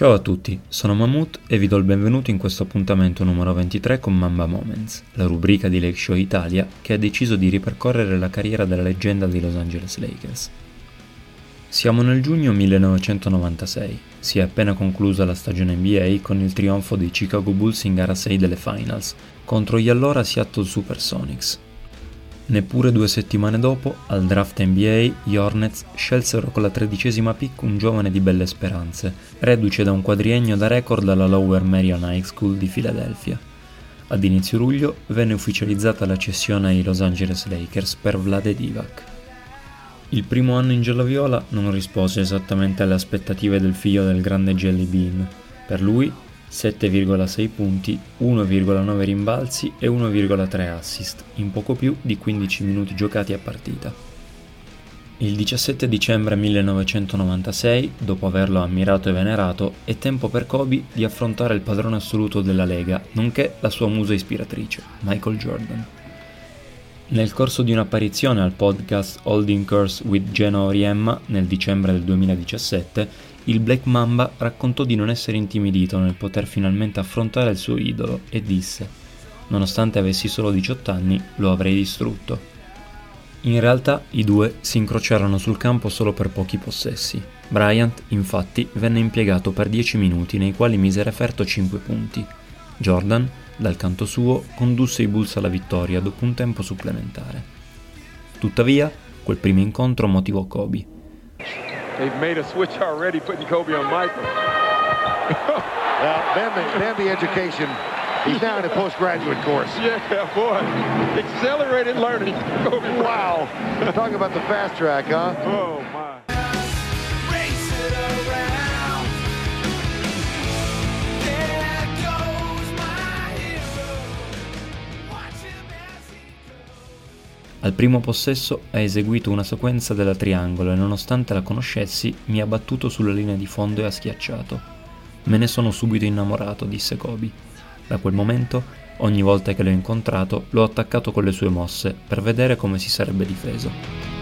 Ciao a tutti, sono Mahmood e vi do il benvenuto in questo appuntamento numero 23 con Mamba Moments, la rubrica di Lake Show Italia che ha deciso di ripercorrere la carriera della leggenda dei Los Angeles Lakers. Siamo nel giugno 1996, si è appena conclusa la stagione NBA con il trionfo dei Chicago Bulls in gara 6 delle Finals contro gli allora Seattle Supersonics, Neppure due settimane dopo, al draft NBA, gli Hornets scelsero con la tredicesima pick un giovane di belle speranze, reduce da un quadriennio da record alla Lower Marion High School di Filadelfia. Ad inizio luglio venne ufficializzata la cessione ai Los Angeles Lakers per Vlade Divac. Il primo anno in giallo-viola non rispose esattamente alle aspettative del figlio del grande Jelly Bean. Per lui 7,6 punti, 1,9 rimbalzi e 1,3 assist, in poco più di 15 minuti giocati a partita. Il 17 dicembre 1996, dopo averlo ammirato e venerato, è tempo per Kobe di affrontare il padrone assoluto della Lega, nonché la sua musa ispiratrice, Michael Jordan. Nel corso di un'apparizione al podcast Holding Curse with Geno Oriemma nel dicembre del 2017, il Black Mamba raccontò di non essere intimidito nel poter finalmente affrontare il suo idolo e disse Nonostante avessi solo 18 anni, lo avrei distrutto. In realtà i due si incrociarono sul campo solo per pochi possessi. Bryant, infatti, venne impiegato per 10 minuti nei quali mise referto 5 punti. Jordan, dal canto suo, condusse i Bulls alla vittoria dopo un tempo supplementare. Tuttavia, quel primo incontro motivò Kobe. They've made a switch already, putting Kobe on Michael. well, then the education. He's now in a postgraduate course. Yeah, boy. Accelerated learning. Kobe. Wow. Talking about the fast track, huh? Oh, my. Al primo possesso ha eseguito una sequenza della triangolo e nonostante la conoscessi mi ha battuto sulla linea di fondo e ha schiacciato. Me ne sono subito innamorato, disse Kobe. Da quel momento, ogni volta che l'ho incontrato, l'ho attaccato con le sue mosse per vedere come si sarebbe difeso.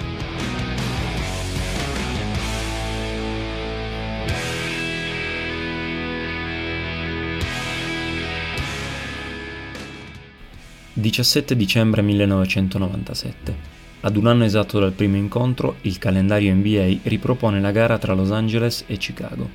17 dicembre 1997. Ad un anno esatto dal primo incontro, il calendario NBA ripropone la gara tra Los Angeles e Chicago.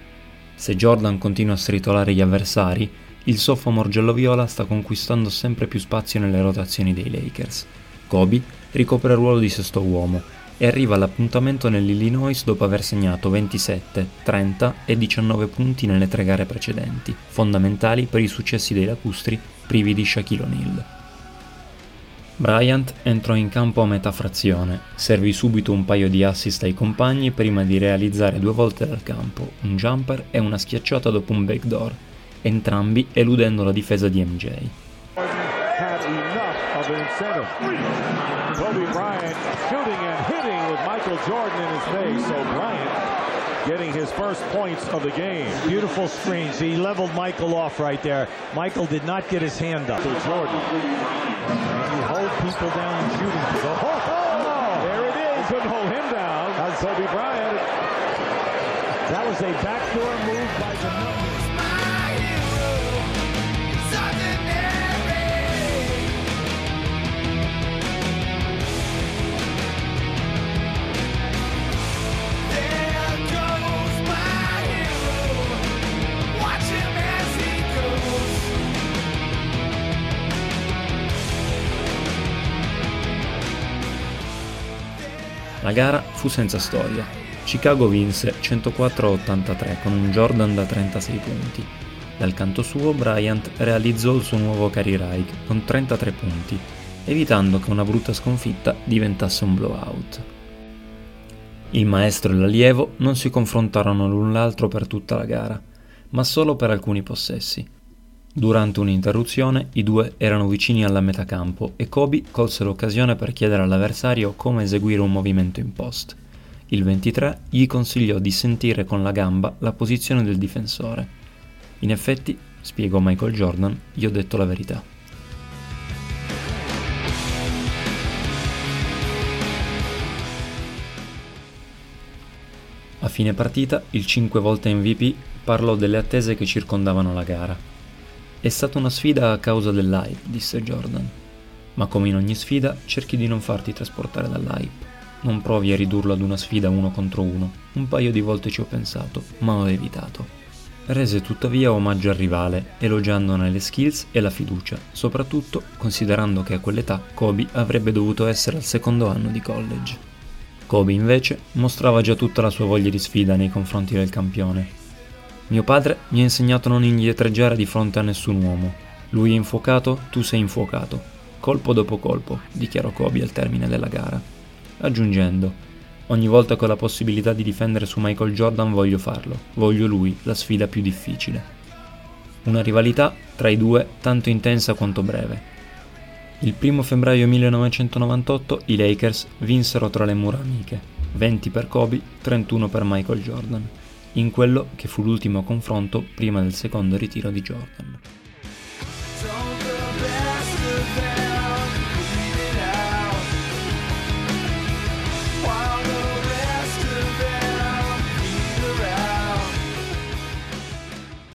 Se Jordan continua a stritolare gli avversari, il sophomore giallo-viola sta conquistando sempre più spazio nelle rotazioni dei Lakers. Kobe ricopre il ruolo di sesto uomo e arriva all'appuntamento nell'Illinois dopo aver segnato 27, 30 e 19 punti nelle tre gare precedenti, fondamentali per i successi dei lacustri privi di Shaquille O'Neal. Bryant entrò in campo a metà frazione, servì subito un paio di assist ai compagni prima di realizzare due volte dal campo, un jumper e una schiacciata dopo un backdoor, entrambi eludendo la difesa di MJ. Kobe Bryant shooting and hitting with Michael Jordan in his face, so Bryant getting his first points of the game. Beautiful screens. He leveled Michael off right there. Michael did not get his hand up. To Jordan. You hold people down and shooting. Oh, oh, oh, there it is. Couldn't hold him down. That's Kobe Bryant. That was a backdoor move by the La gara fu senza storia. Chicago vinse 104-83 con un Jordan da 36 punti. Dal canto suo Bryant realizzò il suo nuovo career high con 33 punti, evitando che una brutta sconfitta diventasse un blowout. Il maestro e l'allievo non si confrontarono l'un l'altro per tutta la gara, ma solo per alcuni possessi. Durante un'interruzione i due erano vicini alla metà campo e Kobe colse l'occasione per chiedere all'avversario come eseguire un movimento in post. Il 23 gli consigliò di sentire con la gamba la posizione del difensore. In effetti, spiegò Michael Jordan, gli ho detto la verità. fine partita, il 5 volte MVP parlò delle attese che circondavano la gara. È stata una sfida a causa dell'hype, disse Jordan. Ma come in ogni sfida, cerchi di non farti trasportare dall'hype. Non provi a ridurlo ad una sfida uno contro uno. Un paio di volte ci ho pensato, ma ho evitato. Rese tuttavia omaggio al rivale, elogiandone le skills e la fiducia, soprattutto considerando che a quell'età Kobe avrebbe dovuto essere al secondo anno di college. Kobe invece mostrava già tutta la sua voglia di sfida nei confronti del campione. Mio padre mi ha insegnato a non indietreggiare di fronte a nessun uomo. Lui è infuocato, tu sei infuocato. Colpo dopo colpo, dichiarò Kobe al termine della gara, aggiungendo Ogni volta che ho la possibilità di difendere su Michael Jordan voglio farlo, voglio lui, la sfida più difficile. Una rivalità tra i due tanto intensa quanto breve. Il 1 febbraio 1998 i Lakers vinsero tra le mura amiche, 20 per Kobe, 31 per Michael Jordan, in quello che fu l'ultimo confronto prima del secondo ritiro di Jordan.